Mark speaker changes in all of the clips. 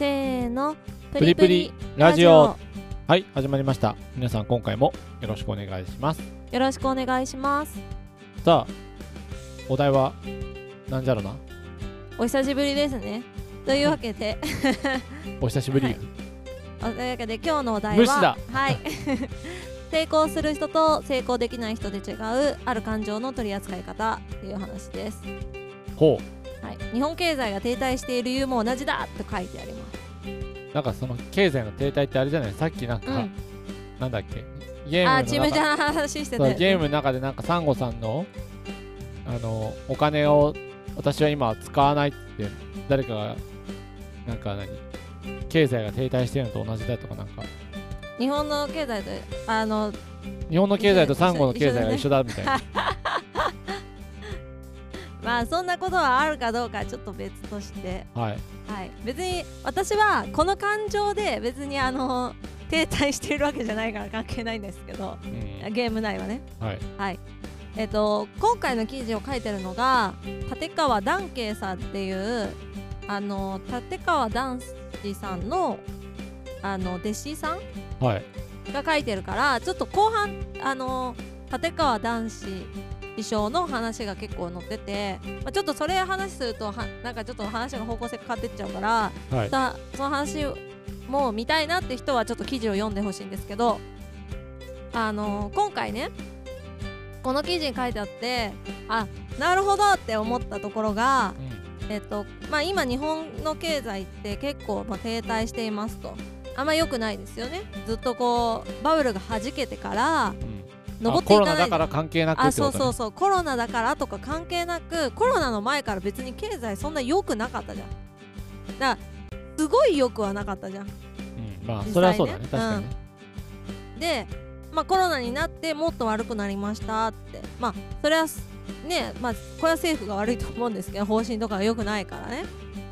Speaker 1: せーの。
Speaker 2: プリプリラジオ。はい始まりました。皆さん今回もよろしくお願いします。
Speaker 1: よろしくお願いします。
Speaker 2: さあお題はなんじゃろな？
Speaker 1: お久しぶりですね。というわけで。
Speaker 2: お久しぶり、
Speaker 1: はい。というわけで今日のお題ははい。成功する人と成功できない人で違うある感情の取り扱い方っていう話です、
Speaker 2: ほ
Speaker 1: はい、日本経済が停滞している理由も同じだと書いてあります。
Speaker 2: うなんかその経済の停滞ってあれじゃない？さっきなんか、
Speaker 1: うん。
Speaker 2: なんだっけ？ゲームの
Speaker 1: チームジャーの話してた
Speaker 2: ゲームの中でなんかサンゴさんのあのお金を私は今使わないって誰かがなんか何？経済が停滞してるのと同じだとかなんか。
Speaker 1: 日本の経済とあの
Speaker 2: 日本の経済とサンゴの経済が一緒だみたいな
Speaker 1: まあそんなことはあるかどうかはちょっと別として。
Speaker 2: はい。
Speaker 1: はい、別に私はこの感情で別にあの停滞しているわけじゃないから関係ないんですけど。
Speaker 2: うん。
Speaker 1: ゲーム内はね。
Speaker 2: はい。
Speaker 1: はい。えっと今回の記事を書いてるのが立川談慶さんっていうあの立川談志さんのあの弟子さん
Speaker 2: はい。
Speaker 1: が書いてるからちょっと後半あの立川談志師匠の話が結構載ってて、まあ、ちょっとそれ話するとはなんかちょっと話の方向性変わってっちゃうから
Speaker 2: はい。
Speaker 1: さその話も見たいなって人はちょっと記事を読んでほしいんですけどあの今回ねこの記事に書いてあってあなるほどって思ったところが、
Speaker 2: うん。
Speaker 1: えっとまあ、今日本の経済って結構まあ停滞していますと。あんま良くないですよね。ずっとこうバブルが弾けてから
Speaker 2: うん
Speaker 1: 登ってい
Speaker 2: あコロ
Speaker 1: かない。
Speaker 2: ナだから関係なくね、
Speaker 1: そうそうそう。コロナだからとか関係なくコロナの前から別に経済そんな良くなかったじゃん。だからすごい良くはなかったじゃん。
Speaker 2: うん、まあ
Speaker 1: ね。
Speaker 2: それはそうだね。確かにね、
Speaker 1: で、まあ、コロナになってもっと悪くなりましたって。まあそれはすねまあこれは政府が悪いと思うんですけど方針とかが良くないからね。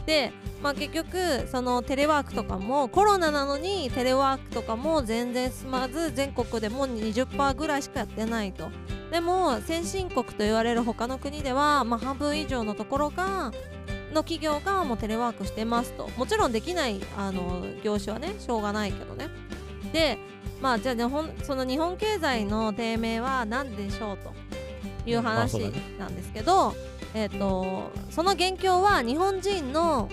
Speaker 1: で、まあ、結局そのテレワークとかもコロナなのにテレワークとかも全然進まず全国でも20%ぐらいしかやってないと。でも先進国と言われる他の国では、まあ、半分以上のところがの企業がもうテレワークしてますと。もちろんできないあの業種はねしょうがないけどね。でまあじゃあ日本その日本経済の低迷は何でしょうと。いう話なんですけど、えっ、とその元凶は日本人の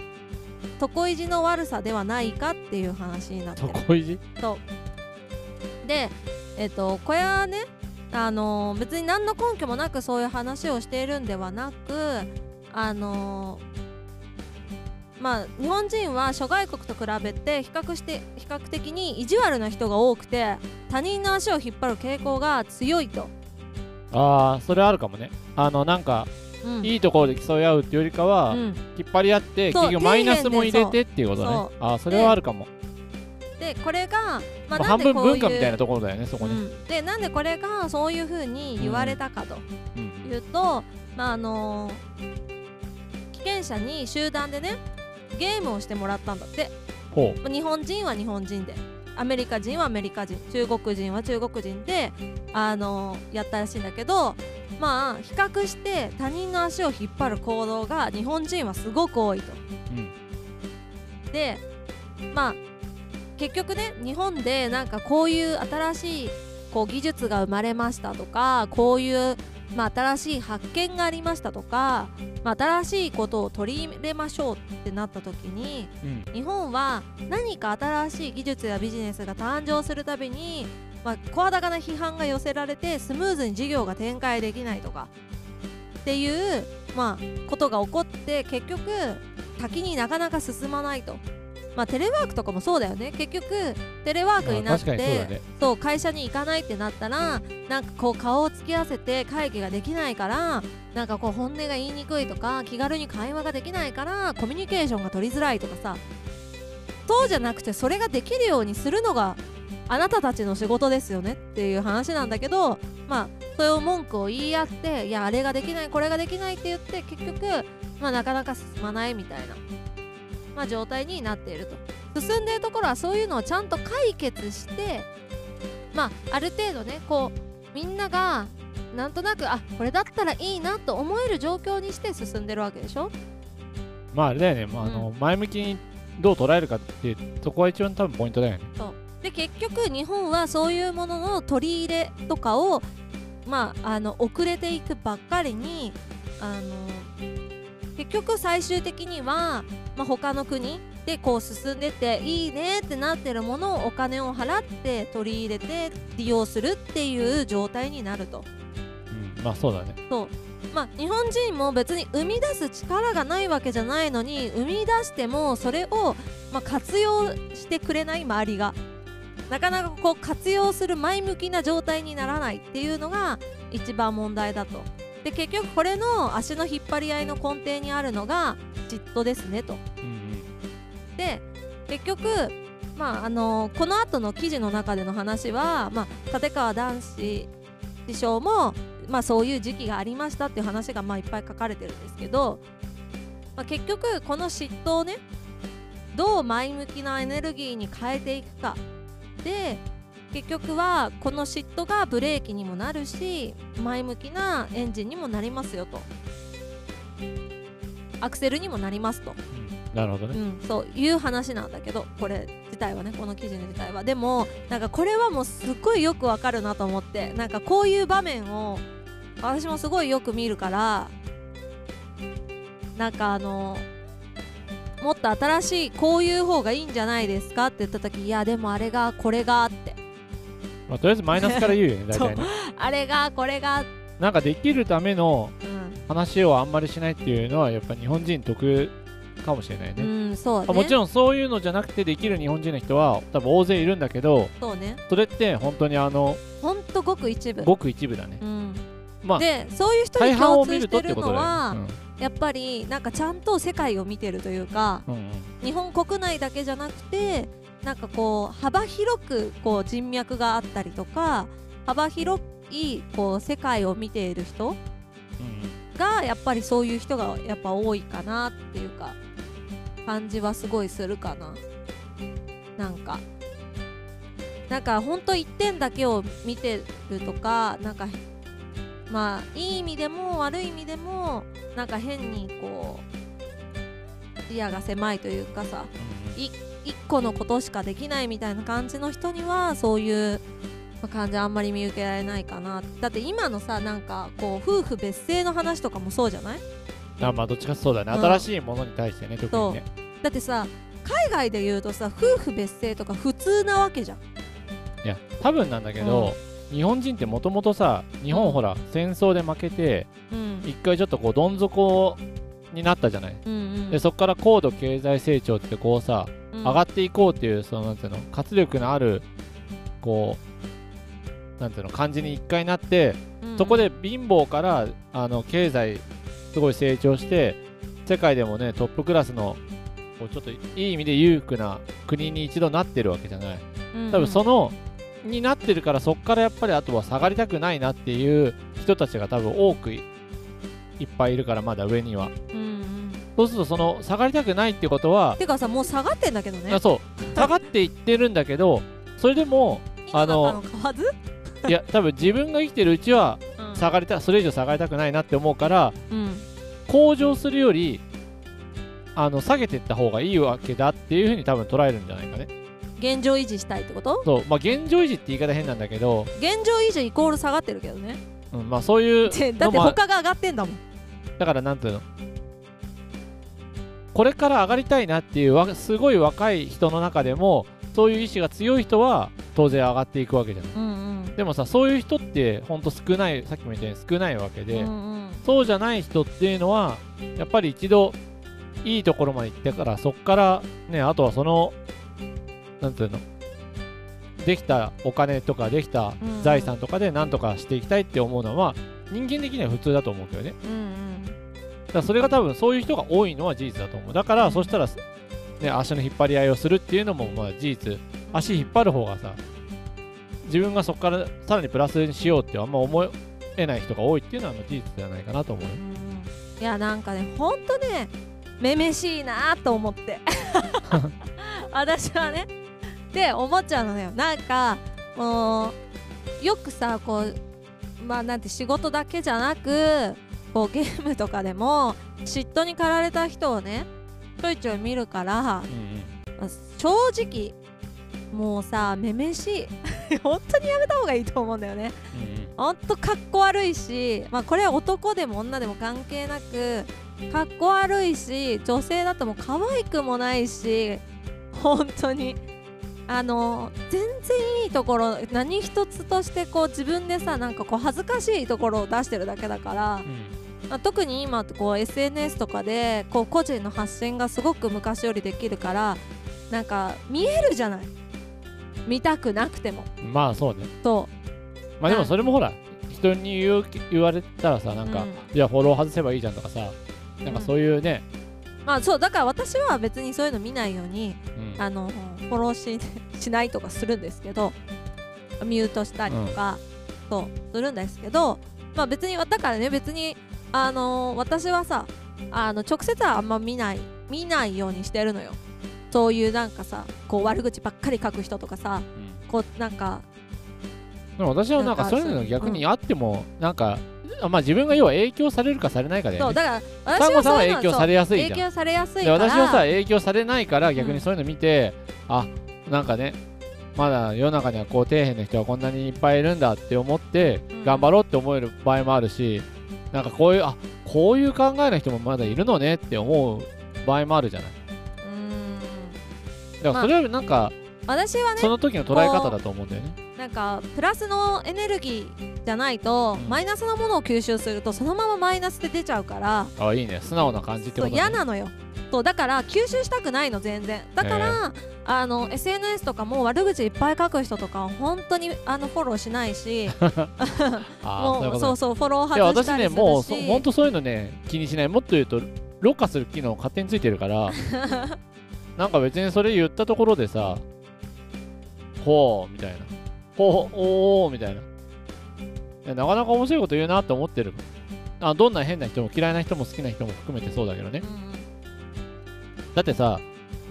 Speaker 1: 床意地の悪さではないか？っていう話になってる。
Speaker 2: そこいじ
Speaker 1: そうでえっ、とこれはねあの別に何の根拠もなくそういう話をしているんではなくあのまあ日本人は諸外国と比べて比較して比較的に意地悪な人が多くて他人の足を引っ張る傾向が強いと、
Speaker 2: ああそれあるかもね。あのなんか
Speaker 1: うん
Speaker 2: いいところで競い合うっていうよりかは、
Speaker 1: うん、
Speaker 2: 引っ張り合って結局マイナスも入れてっていうことね。ああそれはあるかも、
Speaker 1: でこれが、まあ、
Speaker 2: 半分文化みたいなところだよねそこね、
Speaker 1: うん、でなんでこれがそういうふうに言われたかと
Speaker 2: うん。
Speaker 1: いうと、まああの被験者に集団でねゲームをしてもらったんだって。日本人は日本人でアメリカ人はアメリカ人中国人は中国人であのやったらしいんだけどまあ比較して他人の足を引っ張る行動が日本人はすごく多いと。
Speaker 2: う、うん、
Speaker 1: でまあ結局ね日本でなんかこういう新しいこう技術が生まれましたとかこういう、まあ、新しい発見がありましたとか、まあ、新しいことを取り入れましょうってなった時に
Speaker 2: うん
Speaker 1: 日本は何か新しい技術やビジネスが誕生するたびに、まあ、声高な批判が寄せられてスムーズに事業が展開できないとか。っていう、まあ、ことが起こって結局先になかなか進まないと。まあ、テレワークとかもそうだよね。結局テレワークになっ
Speaker 2: あ確かにそうね。
Speaker 1: そう会社に行かないってなったらなんかこう顔を突き合わせて会議ができないからなんかこう本音が言いにくいとか気軽に会話ができないからコミュニケーションが取りづらいとかさ。そうじゃなくてそれができるようにするのがあなたたちの仕事ですよねっていう話なんだけどまあそれを文句を言い合っていやあれができないこれができないって言って結局まあなかなか進まないみたいな、まあ、状態になっていると。進んでいるところはそういうのをちゃんと解決してまあある程度ねこうみんながなんとなくあこれだったらいいなと思える状況にして進んでるわけでしょ？
Speaker 2: まああれだよね、まああの前向きにどう捉えるかっていうそこは一番多分ポイントだよね
Speaker 1: で結局日本はそういうものの取り入れとかをまああの遅れていくばっかりにあの結局最終的には、まあ、他の国でこう進んでていいねってなってるものをお金を払って取り入れて利用するっていう状態になると。
Speaker 2: うんまあそうだね。
Speaker 1: そう。まあ、日本人も別に生み出す力がないわけじゃないのに生み出してもそれを、まあ、活用してくれない周りがなかなかこう活用する前向きな状態にならないっていうのが一番問題だと。で結局これの足の引っ張り合いの根底にあるのが嫉妬ですねと。で結局まああのこの後の記事の中での話は、まあ、立川談志師匠も、まあ、そういう時期がありましたっていう話が、まあ、いっぱい書かれてるんですけど、まあ、結局この嫉妬をねどう前向きなエネルギーに変えていくかで結局はこの嫉妬がブレーキにもなるし前向きなエンジンにもなりますよと。アクセルにもなりますと。
Speaker 2: うん。なるほどね。
Speaker 1: うん、そういう話なんだけどこれ自体はねこの記事の自体は。でもなんかこれはもうすっごいよくわかるなと思ってなんかこういう場面を私もすごいよく見るからなんかあのもっと新しいこういう方がいいんじゃないですかって言った時いやでもあれがこれがって。
Speaker 2: まあ、とりあえずマイナスから言うよね 大体ね。
Speaker 1: あれがこれが
Speaker 2: なんかできるための
Speaker 1: うん、
Speaker 2: 話をあんまりしないっていうのはやっぱ日本人特有かもしれないね、
Speaker 1: うん、そうね。
Speaker 2: あもちろんそういうのじゃなくてできる日本人の人は多分大勢いるんだけど
Speaker 1: そうね。
Speaker 2: それって本当にあの
Speaker 1: ほんとごく一部、
Speaker 2: ごく一部だね。
Speaker 1: うん、
Speaker 2: まあ
Speaker 1: でそういう人
Speaker 2: 大
Speaker 1: に共通してるのは、
Speaker 2: よね
Speaker 1: やっぱりなんかちゃんと世界を見てるというか
Speaker 2: うん
Speaker 1: 日本国内だけじゃなくてなんかこう幅広くこう人脈があったりとか幅広いこう世界を見ている人
Speaker 2: うん
Speaker 1: がやっぱりそういう人がやっぱ多いかなっていうか感じはすごいするかな。なんか。なんかほんと一点だけを見てるとかなんかまあいい意味でも悪い意味でもなんか変にこう視野が狭いというかさ
Speaker 2: うん
Speaker 1: 一個のことしかできないみたいな感じの人にはそういうまあ感じあんまり見受けられないかな。だって今のさなんかこう夫婦別姓の話とかもそうじゃない？
Speaker 2: あまあどっちかそうだね、
Speaker 1: うん。
Speaker 2: 新しいものに対してね特にね。
Speaker 1: だってさ海外で言うとさ夫婦別姓とか普通なわけじゃん。
Speaker 2: いや多分なんだけど、日本人ってもともとさ日本ほら戦争で負けて
Speaker 1: うん。
Speaker 2: 一回ちょっとこうどん底になったじゃない。でそこから高度経済成長ってこうさ、
Speaker 1: うん。
Speaker 2: 上がっていこうっていうそのなんていうの活力のあるこうなんていうの感じに一回なって、
Speaker 1: うん。
Speaker 2: そこで貧乏からあの経済すごい成長して世界でもねトップクラスのこうちょっといい意味で裕福な国に一度なってるわけじゃない。
Speaker 1: うん。
Speaker 2: 多分そのになってるからそこからやっぱりあとは下がりたくないなっていう人たちが多分多くいいっぱいいるからまだ上には。
Speaker 1: うんうん。
Speaker 2: そうするとその下がりたくないってことは
Speaker 1: てかさもう下がってんだけどね。
Speaker 2: あそう。下がっていってるんだけどそれでもあのいや多分自分が生きてるうちは
Speaker 1: うん。
Speaker 2: 下がりたそれ以上下がりたくないなって思うから
Speaker 1: うん。
Speaker 2: 向上するよりあの下げていった方がいいわけだっていうふうに多分捉えるんじゃないかね
Speaker 1: 現状維持したいってこと？
Speaker 2: そうまあ現状維持って言い方変なんだけど、
Speaker 1: 現状維持イコール下がってるけどね。
Speaker 2: うん、まあそういう
Speaker 1: で だって他が上がってんだもん。
Speaker 2: だからなんていうの？これから上がりたいなっていうわすごい若い人の中でもそういう意志が強い人は当然上がっていくわけじゃない
Speaker 1: うんうん。
Speaker 2: でもさそういう人ってほんと少ないさっきも言ったように少ないわけで、
Speaker 1: うんうん。
Speaker 2: そうじゃない人っていうのはやっぱり一度いいところまで行ってからそっからねあとはそのなんていうの？できたお金とかできた財産とかで何とかしていきたいって思うのは人間的には普通だと思うけどね。
Speaker 1: うんうん。
Speaker 2: だからそれが多分そういう人が多いのは事実だと思う。だからそしたら、ね、足の引っ張り合いをするっていうのもまあ事実。足引っ張る方がさ自分がそこからさらにプラスにしようってあんま思えない人が多いっていうのはまあ事実じゃないかなと思う
Speaker 1: うんいやなんかねほんとねめめしいなと思って。私はねって思っちゃうのよ。なんかもうよくさこうまあなんて仕事だけじゃなくこうゲームとかでも嫉妬に駆られた人をねちょいちょい見るから
Speaker 2: うん
Speaker 1: 正直もうさめめしい。本当にやめた方がいいと思うんだよね。ほんとかっこ悪いしまあこれは男でも女でも関係なくかっこ悪いし女性だともう可愛くもないし本当にあの全然いいところ何一つとしてこう自分でさなんかこう恥ずかしいところを出してるだけだから、まあ、特に今こう SNS とかでこう個人の発信がすごく昔よりできるからなんか見えるじゃない。見たくなくても。
Speaker 2: うんまあそうね。
Speaker 1: そ
Speaker 2: まあでもそれもほら人に言う言われたらさなんか、
Speaker 1: うん。
Speaker 2: じゃあフォロー外せばいいじゃんとかさなんかそういうね、
Speaker 1: うまあそうだから私は別にそういうの見ないように
Speaker 2: うん。
Speaker 1: あのフォローししないとかするんですけどミュートしたりとか、そうするんですけどまあ別にだからね別にあの私はさあの直接はあんま見ない見ないようにしてるのよ。そういうなんかさこう悪口ばっかり書く人とかさ
Speaker 2: うん。
Speaker 1: こうなんか
Speaker 2: でも私はなんかそういうのが逆にあっても、なんかあまあ自分が要は影響されるかされないかだよね。
Speaker 1: そうだから私はそういうの
Speaker 2: 影響されやすいじゃん。
Speaker 1: 影響されやすい
Speaker 2: で
Speaker 1: から。
Speaker 2: 私はさ影響されないから逆にそういうの見て、あなんかねまだ世の中にはこう底辺の人がこんなにいっぱいいるんだって思って
Speaker 1: うん。
Speaker 2: 頑張ろうって思える場合もあるし、なんかこういうあこういう考えの人もまだいるのねって思う場合もあるじゃない。
Speaker 1: うーん。
Speaker 2: だからそれはなんか、
Speaker 1: 私はね
Speaker 2: その時の捉え方だと思うんだよね。
Speaker 1: なんかプラスのエネルギーじゃないと、
Speaker 2: うん。
Speaker 1: マイナスなものを吸収するとそのままマイナスで出ちゃうから
Speaker 2: あいいね。素直な感じってことだ、ね、
Speaker 1: 嫌なのよそうだから吸収したくないの全然。だから、あの SNS とかも悪口いっぱい書く人とかは本当にあのフォローしないし もうそうそうフォロー
Speaker 2: いや
Speaker 1: 外したりするし。
Speaker 2: 私ねもうそ本当そういうのね気にしない。もっと言うとろ過する機能勝手についてるから なんか別にそれ言ったところでさほうみたいな。ほうおーみたいな。なかなか面白いこと言うなって思ってる。あどんな変な人も嫌いな人も好きな人も含めてそうだけどね。
Speaker 1: うん
Speaker 2: だってさ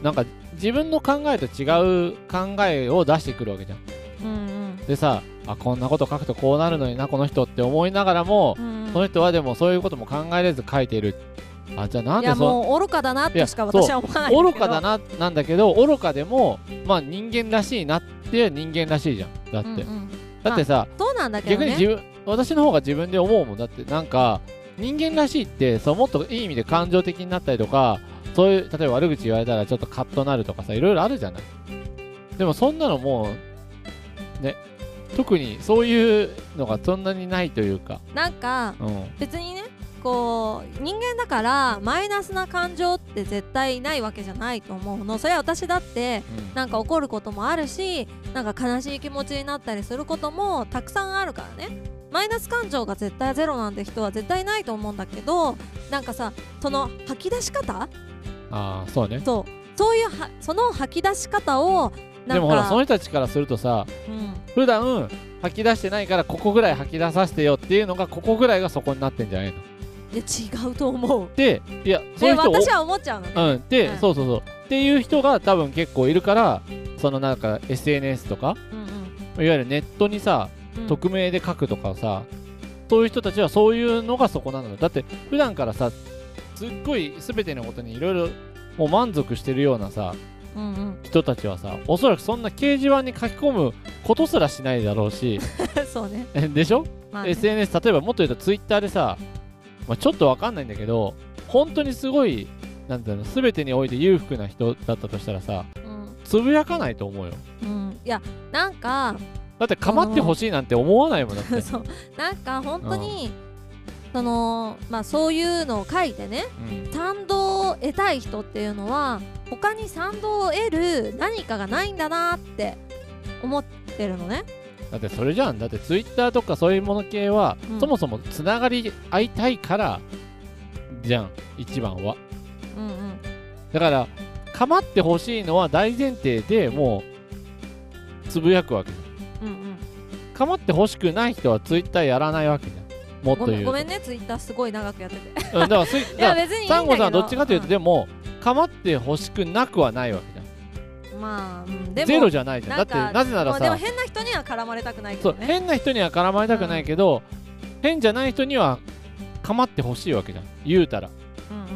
Speaker 2: なんか自分の考えと違う考えを出してくるわけじゃん
Speaker 1: うん
Speaker 2: でさあこんなこと書くとこうなるのになこの人って思いながらも
Speaker 1: うんうん
Speaker 2: その人はでもそういうことも考えれず書いてる。あ、じゃあなん
Speaker 1: いや
Speaker 2: でそ
Speaker 1: もう愚かだなってしか私は思わない
Speaker 2: 愚かだな、なんだけど、愚かでも、まあ人間らしいなって人間らしいじゃん。だって。
Speaker 1: うんうん
Speaker 2: だってさ、
Speaker 1: そうなんだけどね
Speaker 2: 逆に自分、私の方が自分で思うもん。だってなんか、人間らしいって、そうもっといい意味で感情的になったりとか、そういう、例えば悪口言われたらちょっとカッとなるとかさ、いろいろあるじゃない？でもそんなのもう、ね、特にそういうのがそんなにないというか、
Speaker 1: なんか
Speaker 2: うん。
Speaker 1: 別にねこう人間だからマイナスな感情って絶対ないわけじゃないと思うのそれは私だって
Speaker 2: うん
Speaker 1: なんか怒ることもあるしなんか悲しい気持ちになったりすることもたくさんあるからねマイナス感情が絶対ゼロなんて人は絶対ないと思うんだけどなんかさその吐き出し方
Speaker 2: ああ、そうね。
Speaker 1: そう。そういうはその吐き出し方を
Speaker 2: でもほらその人たちからするとさ
Speaker 1: うん、
Speaker 2: 普段吐き出してないからここぐらい吐き出させてよっていうのがここぐらいがそこになってんじゃないの。
Speaker 1: いや違うと思う。
Speaker 2: でいやそういう人
Speaker 1: で私は思っちゃうのね、
Speaker 2: うん。で、
Speaker 1: うん。
Speaker 2: そうそうそう。っていう人が多分結構いるからそのなんか SNS とか
Speaker 1: うん。
Speaker 2: いわゆるネットにさ
Speaker 1: うん。
Speaker 2: 匿名で書くとかさ、そういう人たちはそういうのがそこなのよ。だって普段からさすっごい全てのことにいろいろもう満足してるようなさ
Speaker 1: うんうん。
Speaker 2: 人たちはさおそらくそんな掲示板に書き込むことすらしないだろうし
Speaker 1: うん そうね,
Speaker 2: でしょ？
Speaker 1: まあね。
Speaker 2: SNS 例えばもっと言うとツイッターでさ、まあ、ちょっとわかんないんだけど本当にすごいなんていうの全てにおいて裕福な人だったとしたらさ
Speaker 1: うん。
Speaker 2: つぶやかないと思うよ。
Speaker 1: うん、いやなんか
Speaker 2: だって構ってほしいなんて思わないもんだって、
Speaker 1: そう。なんか本当に、そのまあそういうのを書いてね
Speaker 2: うん。
Speaker 1: 賛同を得たい人っていうのは他に賛同を得る何かがないんだなって思ってるのね。
Speaker 2: だってそれじゃん。だってツイッターとかそういうもの系は、
Speaker 1: うん。
Speaker 2: そもそもつながり合いたいからじゃん。一番は。
Speaker 1: うんうん。
Speaker 2: だから構ってほしいのは大前提でもうつぶやくわけじゃん。
Speaker 1: うんうん。
Speaker 2: 構ってほしくない人はツイッターやらないわけじゃんもっとう
Speaker 1: ごめんねツイッターすごい長くやってて。
Speaker 2: うん、だからスイ
Speaker 1: い
Speaker 2: だから
Speaker 1: や別にいいんだけど。
Speaker 2: サンゴさんはどっちかというと、
Speaker 1: ん
Speaker 2: でも構ってほしくなくはないわけじ
Speaker 1: まあ、うん、
Speaker 2: ゼロじゃないじゃん。だって
Speaker 1: か
Speaker 2: なぜなら
Speaker 1: もうでも
Speaker 2: さ
Speaker 1: 変な人には絡まれたくないけ
Speaker 2: そう
Speaker 1: どね
Speaker 2: 変な人には絡まれたくないけど、変じゃない人には構ってほしいわけじゃん。言うたら。
Speaker 1: うんうん。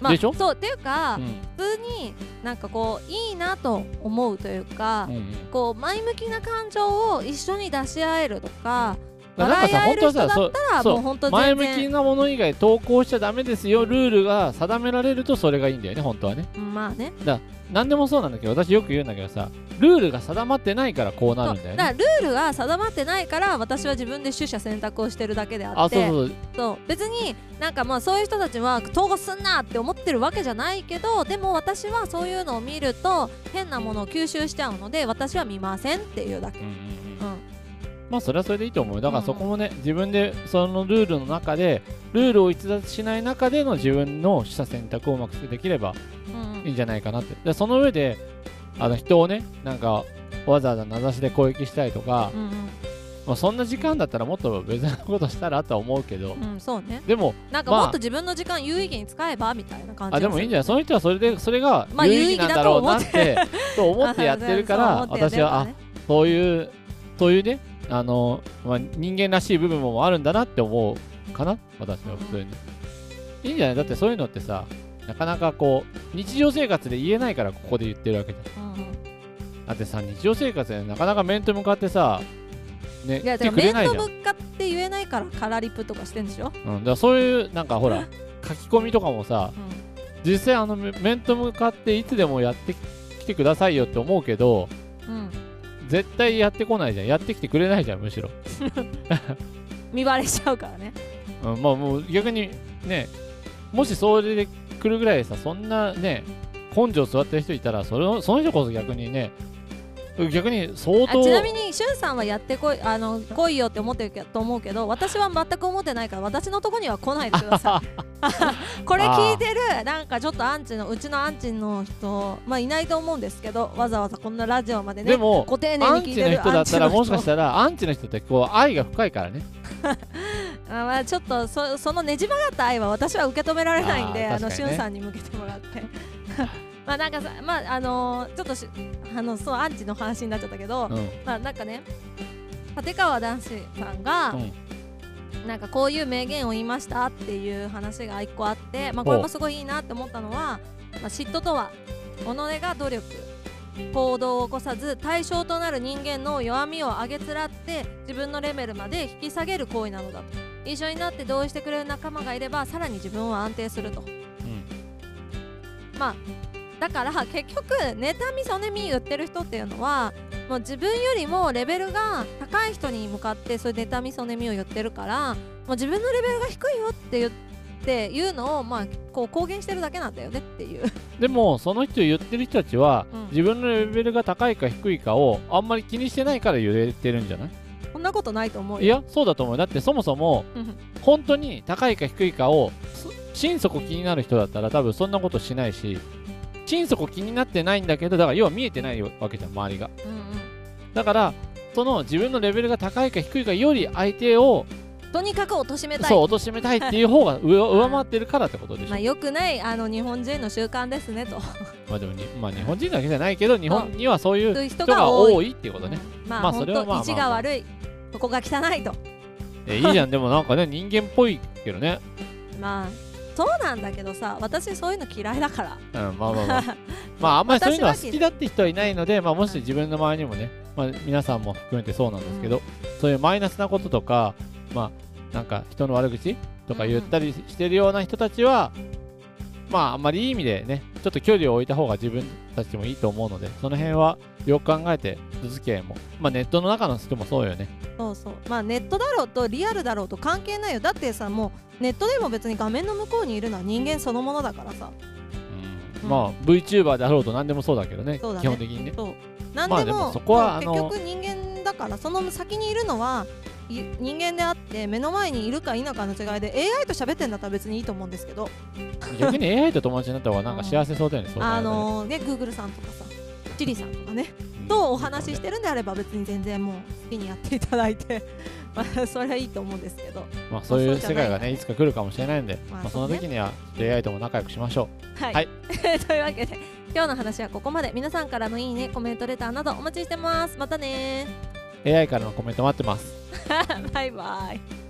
Speaker 1: まあ
Speaker 2: でしょ？
Speaker 1: そうっていうか、
Speaker 2: うん。
Speaker 1: 普通になんかこういいなと思うというか、
Speaker 2: うんうん。
Speaker 1: こう前向きな感情を一緒に出し合えるとか
Speaker 2: だからなんかさ本当はさそう
Speaker 1: たらもう本当
Speaker 2: 前向きなもの以外投稿しちゃダメですよルールが定められるとそれがいいんだよね本当はね。
Speaker 1: うんまあね。
Speaker 2: 何でもそうなんだけど私よく言うんだけどさルールが定まってないからこうなるんだよね。
Speaker 1: だからルールが定まってないから私は自分で取捨選択をしてるだけであっ
Speaker 2: あ
Speaker 1: て
Speaker 2: そうそう。
Speaker 1: そう。別になんかまあそういう人たちは統合すんなって思ってるわけじゃないけどでも私はそういうのを見ると変なものを吸収しちゃうので私は見ませんっていうだけ、
Speaker 2: うん。うん、まあそれはそれでいいと思うよ。だからそこもね、自分でそのルールの中でルールを逸脱しない中での自分の取捨選択をうまくできれば
Speaker 1: うん
Speaker 2: いいんじゃないかなって。でその上であの人をねなんかわざわざ名指しで攻撃したりとか、
Speaker 1: うん
Speaker 2: まあ、そんな時間だったらもっと別なことしたらとは思うけど、
Speaker 1: うん、うん、そうね。
Speaker 2: でも
Speaker 1: なんか
Speaker 2: まあ
Speaker 1: もっと自分の時間有意義に使えばみたいな感じ
Speaker 2: あでもいいんじゃ
Speaker 1: ゃ
Speaker 2: ない？その人はそれでそれが
Speaker 1: まあ
Speaker 2: 有意義なんだろうなって、と思
Speaker 1: 思
Speaker 2: ってやってるから 私はあそういうそういうねあの、まあ、人間らしい部分もあるんだなって思うかな私は普通に、いいんじゃない？だってそういうのってさなかなかこう日常生活で言えないからここで言ってるわけじゃん。だってさ日常生活でなかなか面と向かってさね
Speaker 1: いやでも面と
Speaker 2: くれないじゃん、
Speaker 1: 向かって言えないからカラリップとかしてんでしょ、
Speaker 2: うん、だからそういうなんかほら書き込みとかもさ
Speaker 1: う
Speaker 2: 実際あのめ面と向かっていつでもやってきてくださいよって思うけど絶対やってこないじゃん。やってきてくれないじゃんむしろ。
Speaker 1: 見バレしちゃうからね。
Speaker 2: うん、まあもう逆にねもしそれで来るぐらいでさそんなね根性座ってる人いたらそれをその人こそ逆にね逆に相当
Speaker 1: あちなみにしゅんさんはやってこいあの来いよって思ってるけと思うけど私は全く思ってないから私のとこには来ないでください。これ聞いてるなんかちょっとアンチのうちのアンチの人まあいないと思うんですけどわざわざこんなラジオまでね
Speaker 2: でも
Speaker 1: ご丁寧
Speaker 2: アンチの
Speaker 1: に聞いてる
Speaker 2: 人だったら
Speaker 1: アンチの人
Speaker 2: もしかしたらアンチの人ってこう愛が深いからね。
Speaker 1: あまあちょっとそそのねじ曲がった愛は私は受け止められないんであのしゅんさんに向けてもらってまあなんかさまああのーちょっとしあのそうアンチの話になっちゃったけど、
Speaker 2: うん。
Speaker 1: まあなんかね立川談志さんが、
Speaker 2: うん。
Speaker 1: なんかこういう名言を言いましたっていう話が一個あって、まあ、これもすごいいいなって思ったのは、まあ、嫉妬とは己が努力行動を起こさず対象となる人間の弱みを上げつらって自分のレベルまで引き下げる行為なのだと。一緒になって同意してくれる仲間がいればさらに自分は安定すると。
Speaker 2: うん。
Speaker 1: まあだから結局妬みそねみ言ってる人っていうのはもう自分よりもレベルが高い人に向かってそういう妬みそねみを言ってるからもう自分のレベルが低いよって言っていうのをまあこう公言してるだけなんだよねっていう。
Speaker 2: でもその人言ってる人たちは、
Speaker 1: うん。
Speaker 2: 自分のレベルが高いか低いかをあんまり気にしてないから言えてるんじゃない？
Speaker 1: そんなことないと思うよ。
Speaker 2: いやそうだと思うだってそもそも
Speaker 1: うん。
Speaker 2: 本当に高いか低いかをす心底気になる人だったら多分そんなことしないし心底気になってないんだけどだから要は見えてないわけじゃん周りが。
Speaker 1: うん
Speaker 2: だからその自分のレベルが高いか低いかより相手を
Speaker 1: うんとにかく貶めたい。
Speaker 2: そう貶めたいっていう方が上 上回ってるからってことでしょ、
Speaker 1: まあ、よくないあの日本人の習慣ですねと。
Speaker 2: まあでもに、まあ、日本人だけじゃないけど日本にはそういう
Speaker 1: 人
Speaker 2: 人が
Speaker 1: が多い
Speaker 2: っていうことね、
Speaker 1: うん。まあ、
Speaker 2: まあそれはまあ
Speaker 1: 本当意地が悪い。そこが汚いと。
Speaker 2: えいいじゃん。でもなんかね人間っぽいけどね。
Speaker 1: まあそうなんだけどさ私そういうの嫌いだから。
Speaker 2: うんまあまあまあ。まああんまり そういうのは好きだって人はいないので、まあ、もし自分の周りにもね、まあ、皆さんも含めてそうなんですけど、そういうマイナスなこととかまあなんか人の悪口とか言ったりしてるような人たちは、まああんまりいい意味でねちょっと距離を置いた方が自分たちもいいと思うのでその辺はよく考えて人付き合いもまあネットの中の人もそうよね。
Speaker 1: そうそう。まあネットだろうとリアルだろうと関係ないよ。だってさもうネットでも別に画面の向こうにいるのは人間そのものだからさ。
Speaker 2: うん。
Speaker 1: うん。
Speaker 2: まあ VTuber であろうと何でもそうだけどね
Speaker 1: そうだね。
Speaker 2: 基本的にね。
Speaker 1: そう。何
Speaker 2: まあ
Speaker 1: でも,、
Speaker 2: でもそこは
Speaker 1: 結局人間だからその先にいるのはい人間であって目の前にいるか否かの違いで AI と喋ってんだったら別にいいと思うんですけど。
Speaker 2: 逆に AI と友達になった方がなんか幸せそうだよね、
Speaker 1: あ
Speaker 2: るとね
Speaker 1: Google さんとかさチリさんとかねとお話ししてるんであれば別に全然もう好きにやっていただいて まあそれはいいと思うんですけど。
Speaker 2: まあ、そういう世界がねいつか来るかもしれないんで、
Speaker 1: まあ
Speaker 2: まあ、その時には AI とも仲良くしましょ
Speaker 1: はい、
Speaker 2: はい。
Speaker 1: というわけで今日の話はここまで。皆さんからのいいねコメントレターなどお待ちしてます。またね
Speaker 2: う AI からのコメント待ってます。
Speaker 1: バイバイ。